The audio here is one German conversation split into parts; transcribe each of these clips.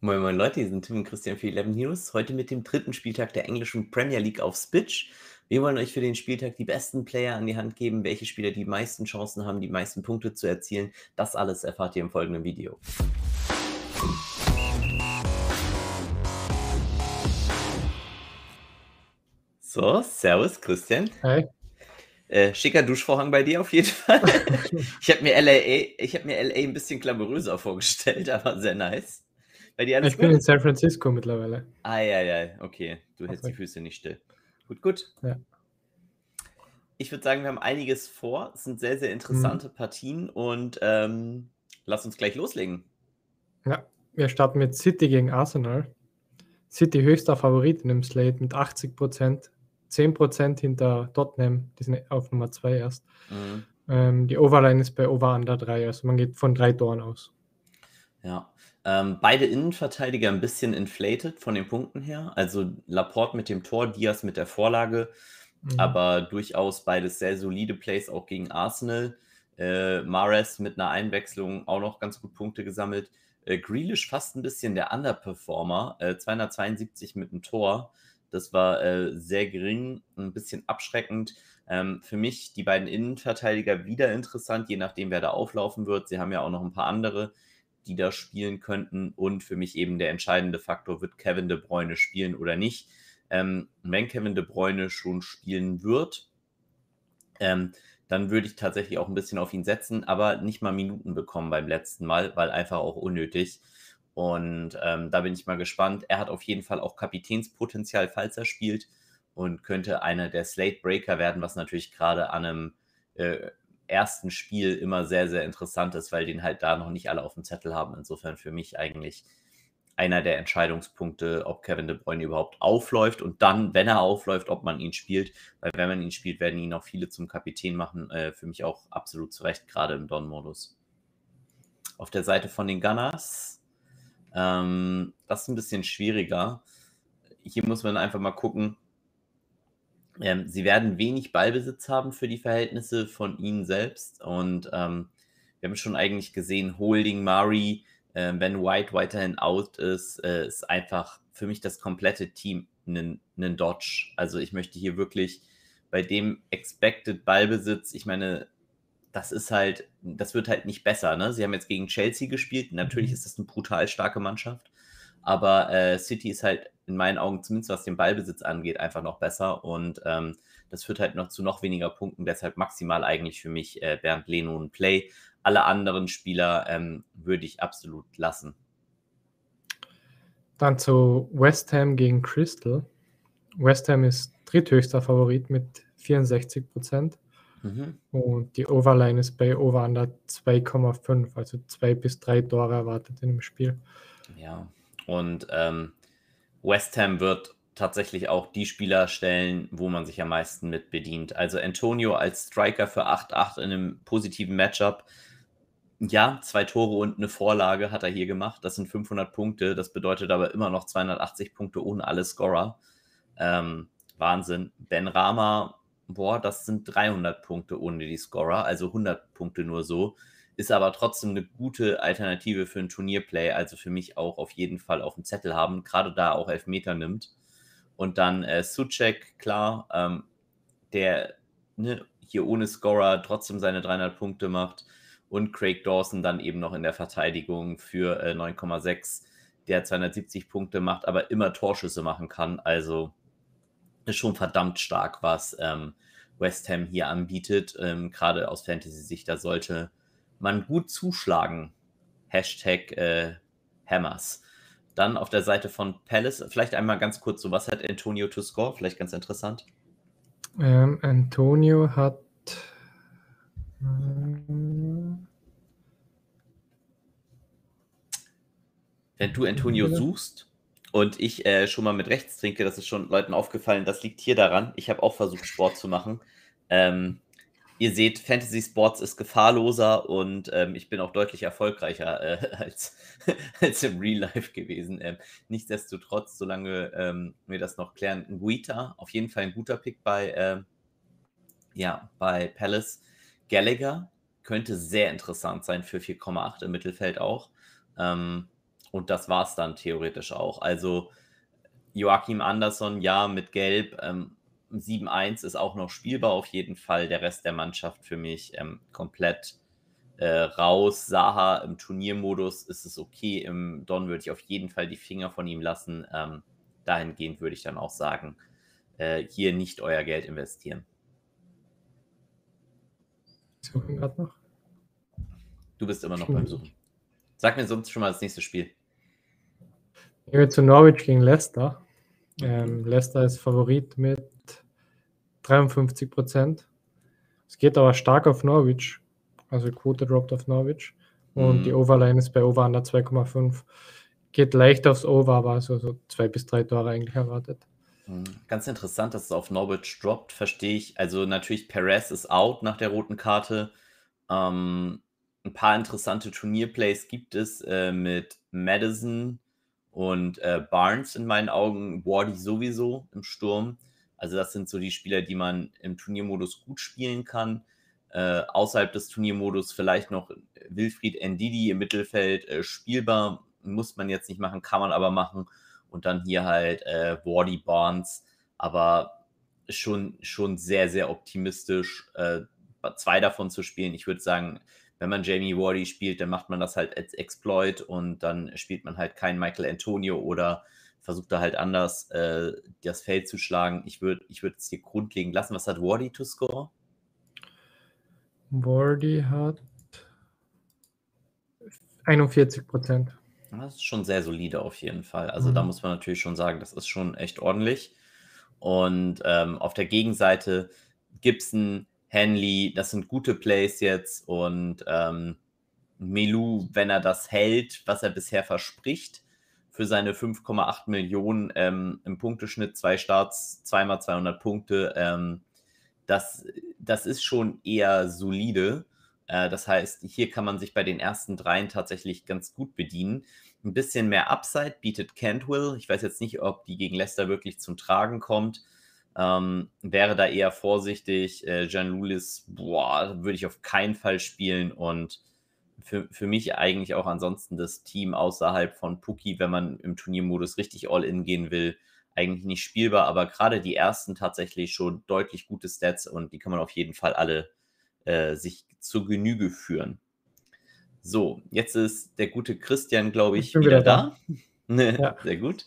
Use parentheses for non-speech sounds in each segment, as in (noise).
Moin Moin Leute, hier sind Tim und Christian für 11 News. Heute mit dem dritten Spieltag der englischen Premier League auf Spitch. Wir wollen euch für den Spieltag die besten Player an die Hand geben, welche Spieler die meisten Chancen haben, die meisten Punkte zu erzielen. Das alles erfahrt ihr im folgenden Video. So, Servus Christian. Hi. Äh, schicker Duschvorhang bei dir auf jeden Fall. (laughs) ich habe mir LA, ich habe mir LA ein bisschen glamouröser vorgestellt, aber sehr nice. Bei dir alles ich gut? bin in San Francisco mittlerweile. Ah ja, ja, okay. Du hältst okay. die Füße nicht still. Gut, gut. Ja. Ich würde sagen, wir haben einiges vor. Es sind sehr, sehr interessante mhm. Partien und ähm, lass uns gleich loslegen. Ja, wir starten mit City gegen Arsenal. City höchster Favorit in dem Slate mit 80 Prozent. 10% hinter Tottenham, die sind auf Nummer 2 erst. Mhm. Ähm, die Overline ist bei Over Under 3, also man geht von drei Toren aus. Ja, ähm, beide Innenverteidiger ein bisschen inflated von den Punkten her. Also Laporte mit dem Tor, Diaz mit der Vorlage, mhm. aber durchaus beides sehr solide Plays auch gegen Arsenal. Äh, Mares mit einer Einwechslung auch noch ganz gut Punkte gesammelt. Äh, Grealish fast ein bisschen der Underperformer, äh, 272 mit einem Tor. Das war äh, sehr gering, ein bisschen abschreckend. Ähm, für mich die beiden Innenverteidiger wieder interessant, je nachdem, wer da auflaufen wird. Sie haben ja auch noch ein paar andere, die da spielen könnten. Und für mich eben der entscheidende Faktor, wird Kevin de Bruyne spielen oder nicht. Ähm, wenn Kevin de Bruyne schon spielen wird, ähm, dann würde ich tatsächlich auch ein bisschen auf ihn setzen, aber nicht mal Minuten bekommen beim letzten Mal, weil einfach auch unnötig. Und ähm, da bin ich mal gespannt. Er hat auf jeden Fall auch Kapitänspotenzial, falls er spielt und könnte einer der Slate Breaker werden, was natürlich gerade an einem äh, ersten Spiel immer sehr, sehr interessant ist, weil den halt da noch nicht alle auf dem Zettel haben. Insofern für mich eigentlich einer der Entscheidungspunkte, ob Kevin De Bruyne überhaupt aufläuft und dann, wenn er aufläuft, ob man ihn spielt. Weil wenn man ihn spielt, werden ihn auch viele zum Kapitän machen. Äh, für mich auch absolut zu Recht, gerade im Don-Modus. Auf der Seite von den Gunners ähm, das ist ein bisschen schwieriger. Hier muss man einfach mal gucken. Ähm, sie werden wenig Ballbesitz haben für die Verhältnisse von ihnen selbst. Und ähm, wir haben schon eigentlich gesehen, Holding, Murray, äh, wenn White weiterhin out ist, äh, ist einfach für mich das komplette Team ein Dodge. Also ich möchte hier wirklich bei dem Expected Ballbesitz, ich meine, das ist halt, das wird halt nicht besser. Ne? Sie haben jetzt gegen Chelsea gespielt. Natürlich mhm. ist das eine brutal starke Mannschaft. Aber äh, City ist halt in meinen Augen, zumindest was den Ballbesitz angeht, einfach noch besser. Und ähm, das führt halt noch zu noch weniger Punkten. Deshalb maximal eigentlich für mich äh, Bernd Leno ein Play. Alle anderen Spieler ähm, würde ich absolut lassen. Dann zu West Ham gegen Crystal. West Ham ist dritthöchster Favorit mit 64 Prozent. Mhm. Und die Overline ist bei Over Under 2,5, also zwei bis drei Tore erwartet in dem Spiel. Ja, und ähm, West Ham wird tatsächlich auch die Spieler stellen, wo man sich am meisten mit bedient. Also Antonio als Striker für 8-8 in einem positiven Matchup. Ja, zwei Tore und eine Vorlage hat er hier gemacht. Das sind 500 Punkte. Das bedeutet aber immer noch 280 Punkte ohne alle Scorer. Ähm, Wahnsinn. Ben Rama boah, das sind 300 Punkte ohne die Scorer, also 100 Punkte nur so. Ist aber trotzdem eine gute Alternative für ein Turnierplay, also für mich auch auf jeden Fall auf dem Zettel haben, gerade da auch Elfmeter nimmt. Und dann äh, Suchek, klar, ähm, der ne, hier ohne Scorer trotzdem seine 300 Punkte macht. Und Craig Dawson dann eben noch in der Verteidigung für äh, 9,6, der 270 Punkte macht, aber immer Torschüsse machen kann. Also ist schon verdammt stark, was ähm, West Ham hier anbietet. Ähm, Gerade aus Fantasy-Sicht, da sollte man gut zuschlagen. Hashtag äh, Hammers. Dann auf der Seite von Palace, vielleicht einmal ganz kurz so, was hat Antonio to score? Vielleicht ganz interessant. Ähm, Antonio hat Wenn du Antonio suchst, und ich äh, schon mal mit rechts trinke, das ist schon Leuten aufgefallen, das liegt hier daran. Ich habe auch versucht, Sport zu machen. Ähm, ihr seht, Fantasy Sports ist gefahrloser und ähm, ich bin auch deutlich erfolgreicher äh, (laughs) als, als im Real Life gewesen. Ähm, nichtsdestotrotz, solange ähm, wir das noch klären, Guita, auf jeden Fall ein guter Pick bei, äh, ja, bei Palace. Gallagher könnte sehr interessant sein für 4,8 im Mittelfeld auch. Ähm, und das war es dann theoretisch auch. Also Joachim Andersson, ja, mit Gelb. Ähm, 7-1 ist auch noch spielbar auf jeden Fall. Der Rest der Mannschaft für mich ähm, komplett äh, raus. Saha im Turniermodus ist es okay. Im Don würde ich auf jeden Fall die Finger von ihm lassen. Ähm, dahingehend würde ich dann auch sagen, äh, hier nicht euer Geld investieren. Suchen gerade noch. Du bist immer noch beim Suchen. Sag mir sonst schon mal das nächste Spiel. Gehen wir zu Norwich gegen Leicester. Ähm, Leicester ist Favorit mit 53 Prozent. Es geht aber stark auf Norwich. Also Quote droppt auf Norwich. Und mhm. die Overline ist bei Over under 2,5. Geht leicht aufs Over, aber also so zwei bis drei Tore eigentlich erwartet. Mhm. Ganz interessant, dass es auf Norwich droppt, verstehe ich. Also natürlich, Perez ist out nach der roten Karte. Ähm, ein paar interessante Turnierplays gibt es äh, mit Madison und äh, Barnes in meinen Augen, Wardy sowieso im Sturm. Also das sind so die Spieler, die man im Turniermodus gut spielen kann. Äh, außerhalb des Turniermodus vielleicht noch Wilfried Ndidi im Mittelfeld äh, spielbar. Muss man jetzt nicht machen, kann man aber machen. Und dann hier halt äh, Wardy Barnes. Aber schon, schon sehr, sehr optimistisch, äh, zwei davon zu spielen. Ich würde sagen, wenn man Jamie Wardy spielt, dann macht man das halt als Exploit und dann spielt man halt keinen Michael Antonio oder versucht da halt anders äh, das Feld zu schlagen. Ich würde ich würd es hier grundlegend lassen. Was hat Wardy to score? Wardy hat 41 Prozent. Das ist schon sehr solide auf jeden Fall. Also mhm. da muss man natürlich schon sagen, das ist schon echt ordentlich. Und ähm, auf der Gegenseite Gibson, Henley, das sind gute Plays jetzt. Und ähm, Melu, wenn er das hält, was er bisher verspricht, für seine 5,8 Millionen ähm, im Punkteschnitt, zwei Starts, zweimal 200 Punkte. Ähm, das, das ist schon eher solide. Äh, das heißt, hier kann man sich bei den ersten dreien tatsächlich ganz gut bedienen. Ein bisschen mehr Upside bietet Cantwell. Ich weiß jetzt nicht, ob die gegen Leicester wirklich zum Tragen kommt. Ähm, wäre da eher vorsichtig. Äh, Jan Lulis, boah, würde ich auf keinen Fall spielen und für, für mich eigentlich auch ansonsten das Team außerhalb von Puki, wenn man im Turniermodus richtig all-in gehen will, eigentlich nicht spielbar, aber gerade die ersten tatsächlich schon deutlich gute Stats und die kann man auf jeden Fall alle äh, sich zur Genüge führen. So, jetzt ist der gute Christian, glaube ich, ich wieder, wieder, da. da. (laughs) ja. Sehr gut.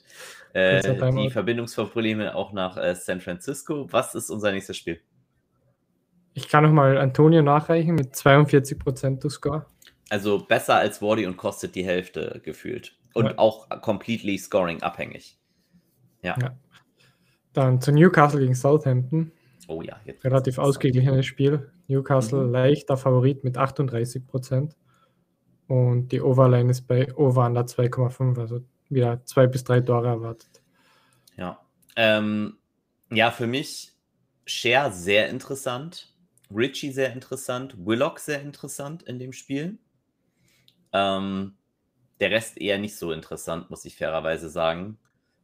Äh, die Verbindungsprobleme auch nach äh, San Francisco. Was ist unser nächstes Spiel? Ich kann nochmal Antonio nachreichen mit 42% to Score. Also besser als Wardy und kostet die Hälfte gefühlt. Und ja. auch completely scoring abhängig. Ja. ja. Dann zu Newcastle gegen Southampton. Oh ja, jetzt. Relativ ausgeglichenes Spiel. Newcastle mhm. leichter Favorit mit 38 Prozent. Und die Overline ist bei Over under 2,5, also wieder zwei bis drei Tore erwartet. Ja. Ähm, ja, für mich Share sehr interessant. Richie sehr interessant. Willock sehr interessant in dem Spiel. Ähm, der Rest eher nicht so interessant, muss ich fairerweise sagen.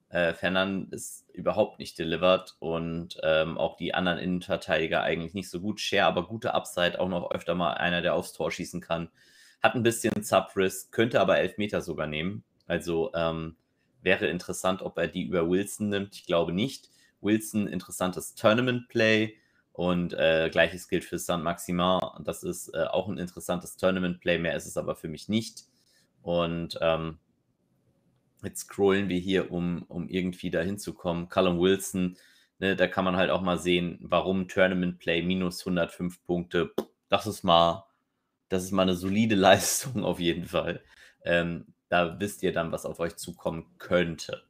Äh, Fernand ist überhaupt nicht delivered und ähm, auch die anderen Innenverteidiger eigentlich nicht so gut. Share aber gute Upside, auch noch öfter mal einer, der aufs Tor schießen kann. Hat ein bisschen Sub-Risk, könnte aber elf Meter sogar nehmen. Also ähm, wäre interessant, ob er die über Wilson nimmt. Ich glaube nicht. Wilson, interessantes Tournament-Play. Und äh, gleiches gilt für San Maximin. Das ist äh, auch ein interessantes Tournament-Play, mehr ist es aber für mich nicht. Und ähm, jetzt scrollen wir hier, um, um irgendwie da hinzukommen. Callum Wilson, ne, da kann man halt auch mal sehen, warum Tournament-Play minus 105 Punkte. Das ist mal, das ist mal eine solide (laughs) Leistung auf jeden Fall. Ähm, da wisst ihr dann, was auf euch zukommen könnte.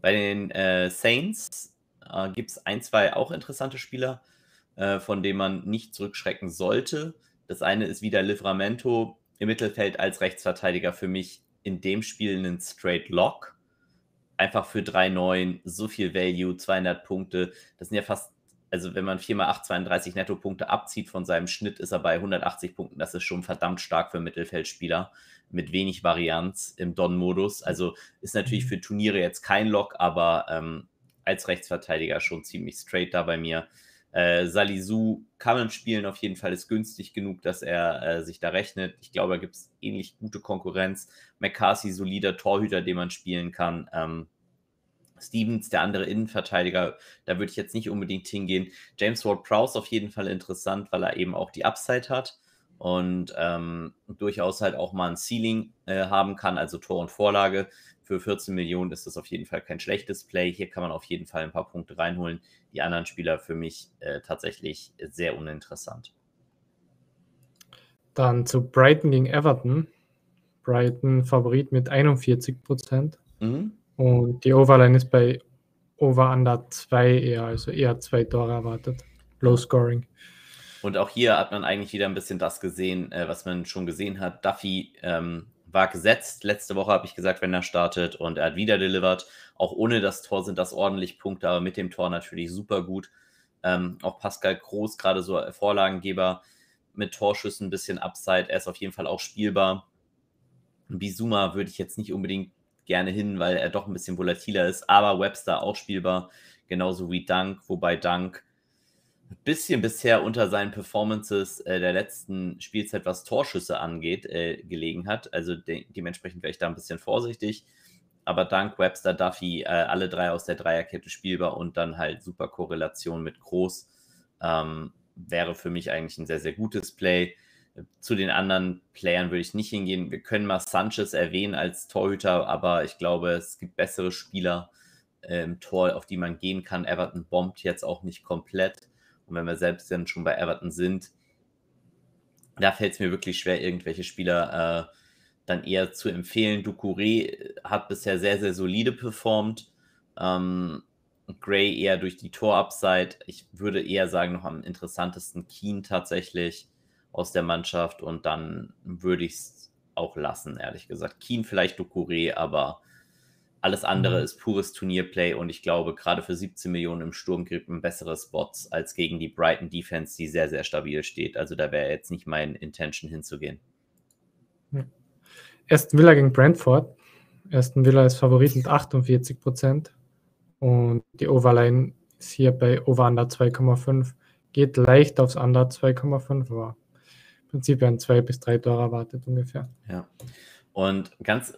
Bei den äh, Saints äh, gibt es ein, zwei auch interessante Spieler. Äh, von dem man nicht zurückschrecken sollte. Das eine ist wieder Livramento im Mittelfeld als Rechtsverteidiger für mich in dem Spiel einen Straight Lock. Einfach für 3,9, so viel Value, 200 Punkte. Das sind ja fast, also wenn man 4 mal 8, 32 Nettopunkte abzieht von seinem Schnitt, ist er bei 180 Punkten. Das ist schon verdammt stark für Mittelfeldspieler mit wenig Varianz im Don-Modus. Also ist natürlich mhm. für Turniere jetzt kein Lock, aber ähm, als Rechtsverteidiger schon ziemlich straight da bei mir. Äh, Salisu kann man spielen, auf jeden Fall ist günstig genug, dass er äh, sich da rechnet. Ich glaube, da gibt es ähnlich gute Konkurrenz. McCarthy, solider Torhüter, den man spielen kann. Ähm, Stevens, der andere Innenverteidiger, da würde ich jetzt nicht unbedingt hingehen. James Ward-Prowse auf jeden Fall interessant, weil er eben auch die Upside hat und ähm, durchaus halt auch mal ein Ceiling äh, haben kann, also Tor und Vorlage. Für 14 Millionen ist das auf jeden Fall kein schlechtes Play. Hier kann man auf jeden Fall ein paar Punkte reinholen. Die anderen Spieler für mich äh, tatsächlich sehr uninteressant. Dann zu Brighton gegen Everton. Brighton Favorit mit 41 Prozent. Mhm. Und die Overline ist bei Over Under 2 eher, also eher zwei Tore erwartet. Low Scoring. Und auch hier hat man eigentlich wieder ein bisschen das gesehen, äh, was man schon gesehen hat. Duffy ähm, war gesetzt. Letzte Woche habe ich gesagt, wenn er startet und er hat wieder delivered. Auch ohne das Tor sind das ordentlich Punkte, aber mit dem Tor natürlich super gut. Ähm, auch Pascal Groß, gerade so Vorlagengeber mit Torschüssen, ein bisschen Upside. Er ist auf jeden Fall auch spielbar. Bizuma würde ich jetzt nicht unbedingt gerne hin, weil er doch ein bisschen volatiler ist, aber Webster auch spielbar, genauso wie Dunk, wobei Dunk bisschen bisher unter seinen Performances äh, der letzten Spielzeit, was Torschüsse angeht, äh, gelegen hat. Also de dementsprechend wäre ich da ein bisschen vorsichtig. Aber dank Webster, Duffy, äh, alle drei aus der Dreierkette spielbar und dann halt super Korrelation mit Groß, ähm, wäre für mich eigentlich ein sehr, sehr gutes Play. Zu den anderen Playern würde ich nicht hingehen. Wir können mal Sanchez erwähnen als Torhüter, aber ich glaube, es gibt bessere Spieler äh, im Tor, auf die man gehen kann. Everton bombt jetzt auch nicht komplett. Und wenn wir selbst dann schon bei Everton sind, da fällt es mir wirklich schwer, irgendwelche Spieler äh, dann eher zu empfehlen. Ducouré hat bisher sehr, sehr solide performt. Ähm, Gray eher durch die Torupside. Ich würde eher sagen, noch am interessantesten Keen tatsächlich aus der Mannschaft. Und dann würde ich es auch lassen, ehrlich gesagt. Keen vielleicht Ducouré, aber alles andere mhm. ist pures Turnierplay und ich glaube, gerade für 17 Millionen im Sturm kriegt man bessere Spots als gegen die Brighton Defense, die sehr, sehr stabil steht. Also da wäre jetzt nicht mein Intention hinzugehen. Ja. Aston Villa gegen Brentford. Aston Villa ist Favorit mit 48 Prozent und die Overline ist hier bei Over Under 2,5. Geht leicht aufs Under 2,5, aber im Prinzip werden zwei bis drei Tore erwartet ungefähr. Ja. Und ganz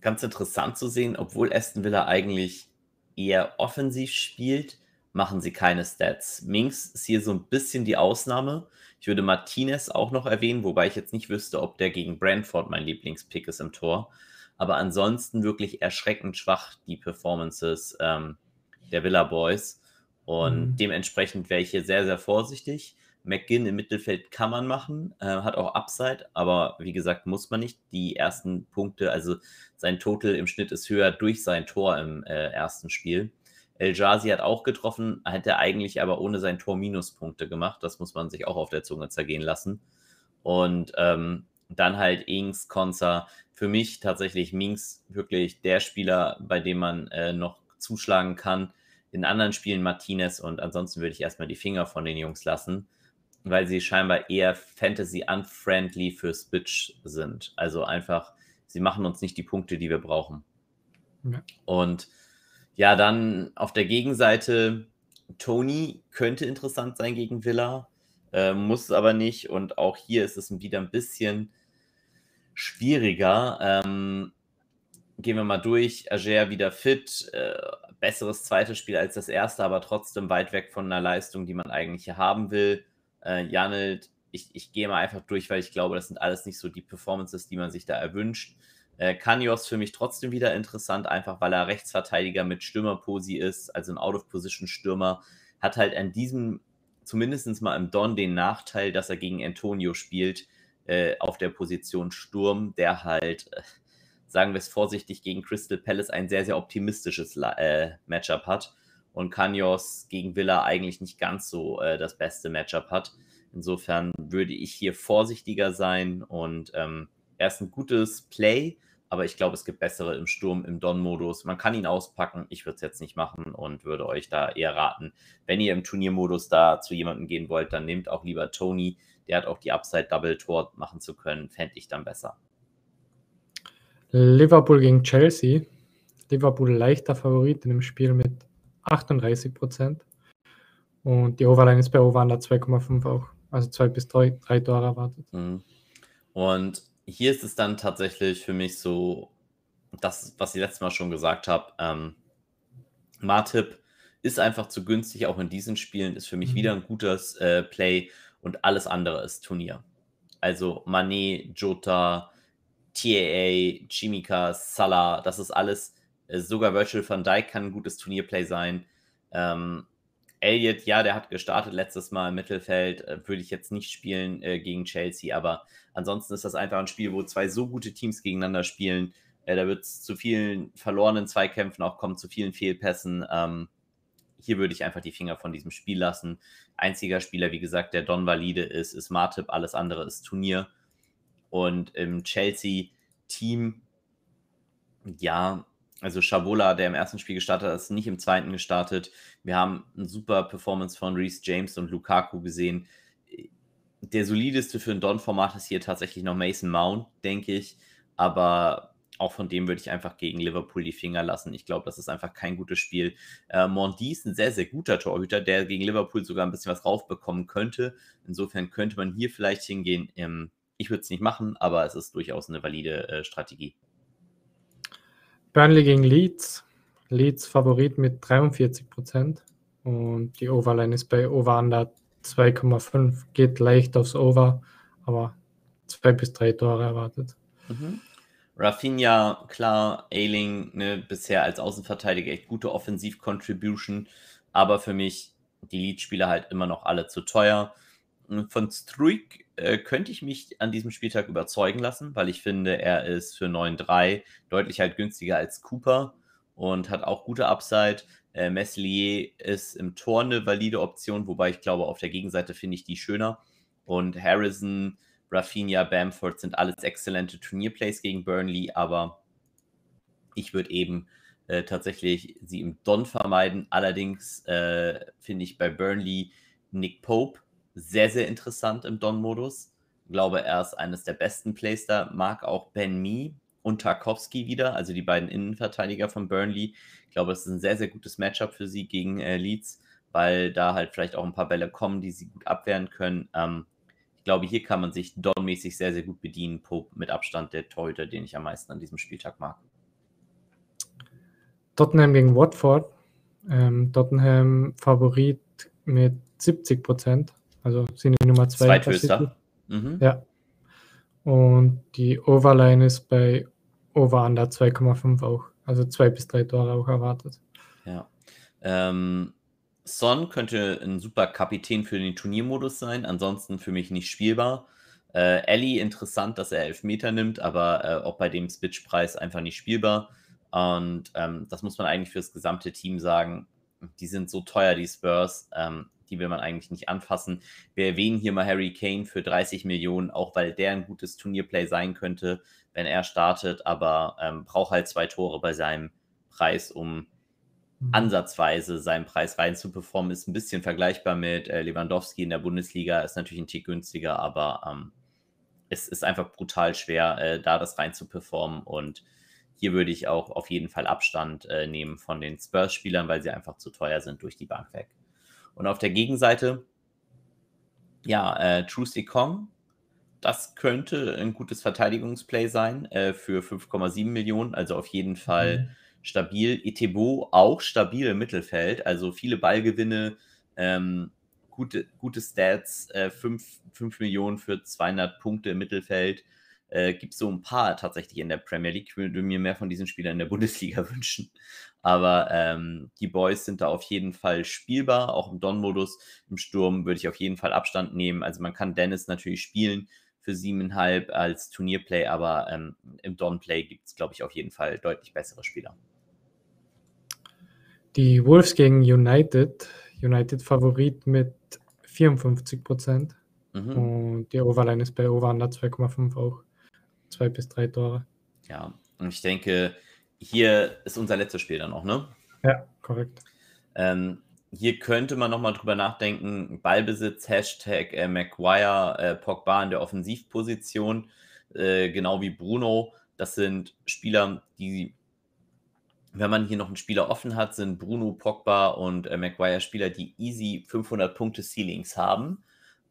ganz interessant zu sehen, obwohl Aston Villa eigentlich eher offensiv spielt, machen sie keine Stats. Minks ist hier so ein bisschen die Ausnahme. Ich würde Martinez auch noch erwähnen, wobei ich jetzt nicht wüsste, ob der gegen Brentford mein Lieblingspick ist im Tor. Aber ansonsten wirklich erschreckend schwach die Performances ähm, der Villa Boys. Und mhm. dementsprechend wäre ich hier sehr, sehr vorsichtig. McGinn im Mittelfeld kann man machen, äh, hat auch Upside, aber wie gesagt, muss man nicht. Die ersten Punkte, also sein Total im Schnitt ist höher durch sein Tor im äh, ersten Spiel. El Jazi hat auch getroffen, hätte eigentlich aber ohne sein Tor Minuspunkte gemacht. Das muss man sich auch auf der Zunge zergehen lassen. Und ähm, dann halt Ings, Konza. Für mich tatsächlich Minks wirklich der Spieler, bei dem man äh, noch zuschlagen kann. In anderen Spielen Martinez und ansonsten würde ich erstmal die Finger von den Jungs lassen weil sie scheinbar eher Fantasy-unfriendly für Switch sind. Also einfach, sie machen uns nicht die Punkte, die wir brauchen. Ja. Und ja, dann auf der Gegenseite, Tony könnte interessant sein gegen Villa, äh, muss aber nicht. Und auch hier ist es wieder ein bisschen schwieriger. Ähm, gehen wir mal durch. Ager wieder fit. Äh, besseres zweites Spiel als das erste, aber trotzdem weit weg von einer Leistung, die man eigentlich haben will. Äh, Janelt, ich, ich gehe mal einfach durch, weil ich glaube, das sind alles nicht so die Performances, die man sich da erwünscht. Äh, Kanios für mich trotzdem wieder interessant, einfach weil er Rechtsverteidiger mit Stürmerposi ist, also ein Out-of-Position-Stürmer, hat halt an diesem, zumindest mal im Don, den Nachteil, dass er gegen Antonio spielt, äh, auf der Position Sturm, der halt, äh, sagen wir es vorsichtig, gegen Crystal Palace ein sehr, sehr optimistisches äh, Matchup hat und Kanyos gegen Villa eigentlich nicht ganz so äh, das beste Matchup hat. Insofern würde ich hier vorsichtiger sein und ähm, er ist ein gutes Play, aber ich glaube, es gibt bessere im Sturm, im Don-Modus. Man kann ihn auspacken, ich würde es jetzt nicht machen und würde euch da eher raten, wenn ihr im Turniermodus da zu jemandem gehen wollt, dann nehmt auch lieber Tony. Der hat auch die Upside Double Tor machen zu können, fände ich dann besser. Liverpool gegen Chelsea. Liverpool leichter Favorit in dem Spiel mit 38 Prozent. Und die Overline ist bei Over 2,5 auch. Also zwei bis drei, drei Tore erwartet. Mhm. Und hier ist es dann tatsächlich für mich so, das, was ich letztes Mal schon gesagt habe, ähm, Martip ist einfach zu günstig, auch in diesen Spielen, ist für mich mhm. wieder ein gutes äh, Play und alles andere ist Turnier. Also Manet, Jota, TAA, Chimika, Salah, das ist alles, sogar Virtual van Dijk kann ein gutes Turnierplay sein. Ähm, Elliot, ja, der hat gestartet letztes Mal im Mittelfeld, äh, würde ich jetzt nicht spielen äh, gegen Chelsea, aber ansonsten ist das einfach ein Spiel, wo zwei so gute Teams gegeneinander spielen. Äh, da wird es zu vielen verlorenen Zweikämpfen auch kommen, zu vielen Fehlpässen. Ähm, hier würde ich einfach die Finger von diesem Spiel lassen. Einziger Spieler, wie gesagt, der Don valide ist, ist Martip, alles andere ist Turnier. Und im Chelsea-Team, ja, also Schabola, der im ersten Spiel gestartet hat, ist nicht im zweiten gestartet. Wir haben eine super Performance von Reese James und Lukaku gesehen. Der solideste für ein Don-Format ist hier tatsächlich noch Mason Mount, denke ich. Aber auch von dem würde ich einfach gegen Liverpool die Finger lassen. Ich glaube, das ist einfach kein gutes Spiel. Äh, Mondi ist ein sehr, sehr guter Torhüter, der gegen Liverpool sogar ein bisschen was raufbekommen könnte. Insofern könnte man hier vielleicht hingehen. Ähm, ich würde es nicht machen, aber es ist durchaus eine valide äh, Strategie. Burnley gegen Leeds. Leeds Favorit mit 43 Prozent. Und die Overline ist bei Over Under 2,5. Geht leicht aufs Over, aber zwei bis drei Tore erwartet. Mhm. Rafinha, klar, Ailing, ne, bisher als Außenverteidiger echt gute Offensiv-Contribution, aber für mich die Lead-Spieler halt immer noch alle zu teuer. Von Struik äh, könnte ich mich an diesem Spieltag überzeugen lassen, weil ich finde, er ist für 9-3 deutlich halt günstiger als Cooper und hat auch gute Upside. Äh, Meslier ist im Tor eine valide Option, wobei ich glaube, auf der Gegenseite finde ich die schöner. Und Harrison Rafinha, Bamford sind alles exzellente Turnierplays gegen Burnley, aber ich würde eben äh, tatsächlich sie im Don vermeiden. Allerdings äh, finde ich bei Burnley Nick Pope sehr, sehr interessant im Don-Modus. Ich glaube, er ist eines der besten Plays da. Mag auch Ben Mee und Tarkovsky wieder, also die beiden Innenverteidiger von Burnley. Ich glaube, es ist ein sehr, sehr gutes Matchup für sie gegen äh, Leeds, weil da halt vielleicht auch ein paar Bälle kommen, die sie gut abwehren können. Ähm, glaube, hier kann man sich Don-mäßig sehr, sehr gut bedienen. Pope mit Abstand der Torhüter, den ich am meisten an diesem Spieltag mag. Tottenham gegen Watford. Ähm, Tottenham Favorit mit 70 Prozent. Also sind die Nummer zwei. Zweithöchster. Mhm. Ja. Und die Overline ist bei Over Under 2,5 auch. Also zwei bis drei Tore auch erwartet. Ja. Ähm, Son könnte ein super Kapitän für den Turniermodus sein, ansonsten für mich nicht spielbar. Äh, Ellie, interessant, dass er Elfmeter nimmt, aber äh, auch bei dem Switch-Preis einfach nicht spielbar. Und ähm, das muss man eigentlich für das gesamte Team sagen. Die sind so teuer, die Spurs, ähm, die will man eigentlich nicht anfassen. Wir erwähnen hier mal Harry Kane für 30 Millionen, auch weil der ein gutes Turnierplay sein könnte, wenn er startet, aber ähm, braucht halt zwei Tore bei seinem Preis, um Mhm. ansatzweise seinen Preis rein zu performen, ist ein bisschen vergleichbar mit äh, Lewandowski in der Bundesliga, ist natürlich ein Tick günstiger, aber ähm, es ist einfach brutal schwer, äh, da das rein zu performen und hier würde ich auch auf jeden Fall Abstand äh, nehmen von den Spurs-Spielern, weil sie einfach zu teuer sind durch die Bank weg. Und auf der Gegenseite, ja, äh, Truce Kong, das könnte ein gutes Verteidigungsplay sein äh, für 5,7 Millionen, also auf jeden Fall mhm stabil. Etebo auch stabil im Mittelfeld, also viele Ballgewinne, ähm, gute, gute Stats, 5 äh, Millionen für 200 Punkte im Mittelfeld. Äh, Gibt es so ein paar tatsächlich in der Premier League. Ich würde mir mehr von diesen Spielern in der (laughs) Bundesliga wünschen. Aber ähm, die Boys sind da auf jeden Fall spielbar, auch im Don-Modus. Im Sturm würde ich auf jeden Fall Abstand nehmen. Also man kann Dennis natürlich spielen für siebeneinhalb als Turnierplay, aber ähm, im Don-Play gibt es, glaube ich, auf jeden Fall deutlich bessere Spieler. Die Wolves gegen United. United Favorit mit 54 Prozent. Mhm. Und die Overline ist bei Over 2,5 auch. Zwei bis drei Tore. Ja, und ich denke, hier ist unser letztes Spiel dann auch, ne? Ja, korrekt. Ähm, hier könnte man nochmal drüber nachdenken, Ballbesitz, Hashtag äh, Maguire, äh, Pogba in der Offensivposition, äh, genau wie Bruno. Das sind Spieler, die wenn man hier noch einen Spieler offen hat, sind Bruno, Pogba und äh, Maguire Spieler, die easy 500 Punkte Ceilings haben.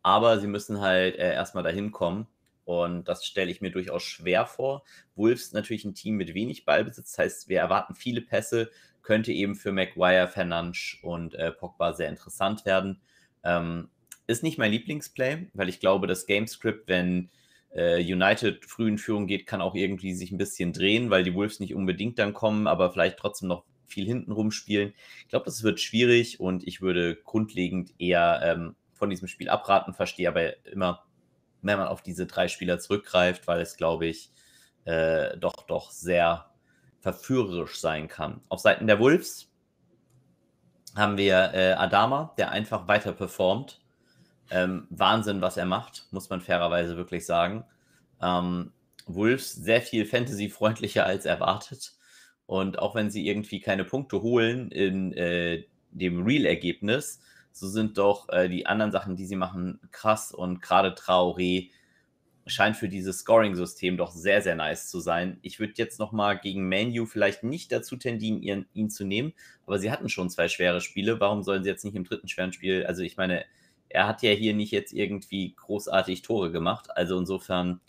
Aber sie müssen halt äh, erstmal dahin kommen. Und das stelle ich mir durchaus schwer vor. Wolves natürlich ein Team mit wenig Ballbesitz. Das heißt, wir erwarten viele Pässe. Könnte eben für Maguire, Fernandes und äh, Pogba sehr interessant werden. Ähm, ist nicht mein Lieblingsplay, weil ich glaube, das Gamescript, wenn äh, United früh in Führung geht, kann auch irgendwie sich ein bisschen drehen, weil die Wolves nicht unbedingt dann kommen, aber vielleicht trotzdem noch viel hinten rumspielen. Ich glaube, das wird schwierig und ich würde grundlegend eher ähm, von diesem Spiel abraten, verstehe aber immer, wenn man auf diese drei Spieler zurückgreift, weil es, glaube ich, äh, doch, doch sehr verführerisch sein kann. Auf Seiten der Wolves haben wir äh, Adama, der einfach weiter performt ähm, Wahnsinn, was er macht, muss man fairerweise wirklich sagen. Ähm, Wolves sehr viel Fantasy-freundlicher als erwartet. Und auch wenn sie irgendwie keine Punkte holen in äh, dem Real-Ergebnis, so sind doch äh, die anderen Sachen, die sie machen, krass. Und gerade Traoré scheint für dieses Scoring-System doch sehr, sehr nice zu sein. Ich würde jetzt nochmal gegen Manu vielleicht nicht dazu tendieren, ihn, ihn zu nehmen, aber sie hatten schon zwei schwere Spiele. Warum sollen sie jetzt nicht im dritten schweren Spiel, also ich meine, er hat ja hier nicht jetzt irgendwie großartig Tore gemacht. Also insofern,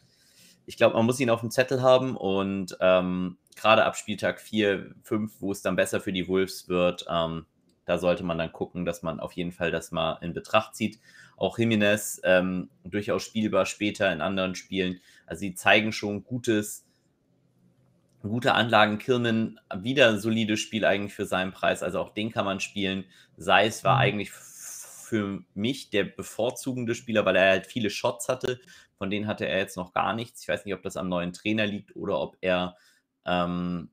ich glaube, man muss ihn auf dem Zettel haben und ähm, gerade ab Spieltag 4, 5, wo es dann besser für die Wolves wird, ähm, da sollte man dann gucken, dass man auf jeden Fall das mal in Betracht zieht. Auch Jiménez ähm, durchaus spielbar später in anderen Spielen. Also sie zeigen schon gutes, gute Anlagen. Kirmen wieder ein solides Spiel eigentlich für seinen Preis. Also auch den kann man spielen. Sei es war mhm. eigentlich für mich der bevorzugende Spieler, weil er halt viele Shots hatte. Von denen hatte er jetzt noch gar nichts. Ich weiß nicht, ob das am neuen Trainer liegt oder ob er ähm,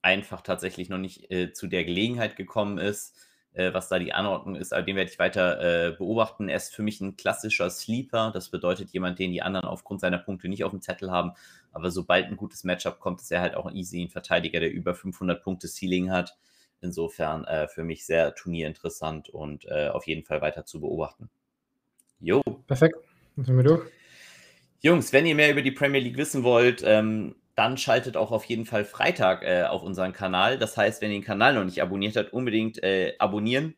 einfach tatsächlich noch nicht äh, zu der Gelegenheit gekommen ist, was da die Anordnung ist. Aber den werde ich weiter äh, beobachten. Er ist für mich ein klassischer Sleeper. Das bedeutet jemand, den die anderen aufgrund seiner Punkte nicht auf dem Zettel haben. Aber sobald ein gutes Matchup kommt, ist er halt auch easy ein Verteidiger, der über 500 Punkte Ceiling hat. Insofern äh, für mich sehr turnierinteressant und äh, auf jeden Fall weiter zu beobachten. Jo. Perfekt. Dann sind wir durch. Jungs, wenn ihr mehr über die Premier League wissen wollt, ähm, dann schaltet auch auf jeden Fall Freitag äh, auf unseren Kanal. Das heißt, wenn ihr den Kanal noch nicht abonniert habt, unbedingt äh, abonnieren.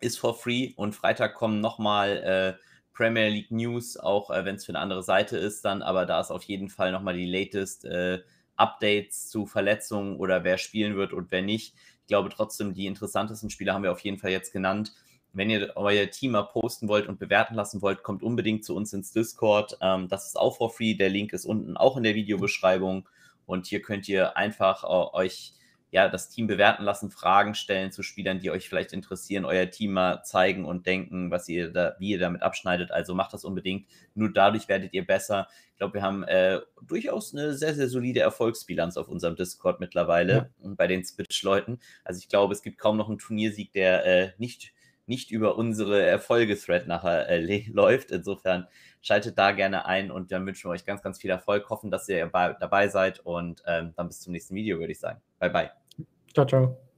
Ist for free. Und Freitag kommen nochmal äh, Premier League News, auch äh, wenn es für eine andere Seite ist dann. Aber da ist auf jeden Fall nochmal die latest äh, Updates zu Verletzungen oder wer spielen wird und wer nicht. Ich glaube trotzdem, die interessantesten Spiele haben wir auf jeden Fall jetzt genannt. Wenn ihr euer Team mal posten wollt und bewerten lassen wollt, kommt unbedingt zu uns ins Discord. Ähm, das ist auch for free. Der Link ist unten auch in der Videobeschreibung. Und hier könnt ihr einfach äh, euch ja, das Team bewerten lassen, Fragen stellen zu Spielern, die euch vielleicht interessieren, euer Team mal zeigen und denken, was ihr da, wie ihr damit abschneidet. Also macht das unbedingt. Nur dadurch werdet ihr besser. Ich glaube, wir haben äh, durchaus eine sehr, sehr solide Erfolgsbilanz auf unserem Discord mittlerweile ja. bei den Spitch-Leuten. Also ich glaube, es gibt kaum noch einen Turniersieg, der äh, nicht, nicht über unsere Erfolge-Thread nachher äh, (laughs) läuft. Insofern schaltet da gerne ein und dann wünschen wir euch ganz, ganz viel Erfolg. Hoffen, dass ihr dabei seid und ähm, dann bis zum nächsten Video, würde ich sagen. Bye, bye. Ciao, ciao.